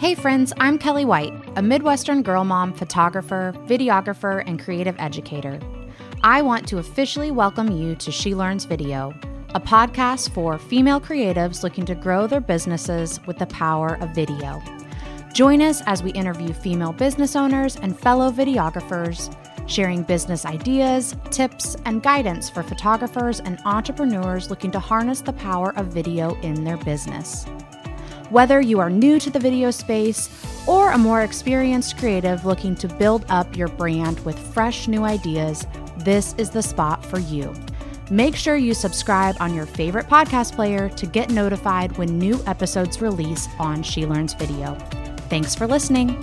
Hey, friends, I'm Kelli White, a Midwestern girl mom, photographer, videographer, and creative educator. I want to officially welcome you to She Learns Video, a podcast for female creatives looking to grow their businesses with the power of video. Join us as we interview female business owners and fellow videographers, sharing business ideas, tips, and guidance for photographers and entrepreneurs looking to harness the power of video in their business. Whether you are new to the video space or a more experienced creative looking to build up your brand with fresh new ideas, this is the spot for you. Make sure you subscribe on your favorite podcast player to get notified when new episodes release on She Learns Video. Thanks for listening.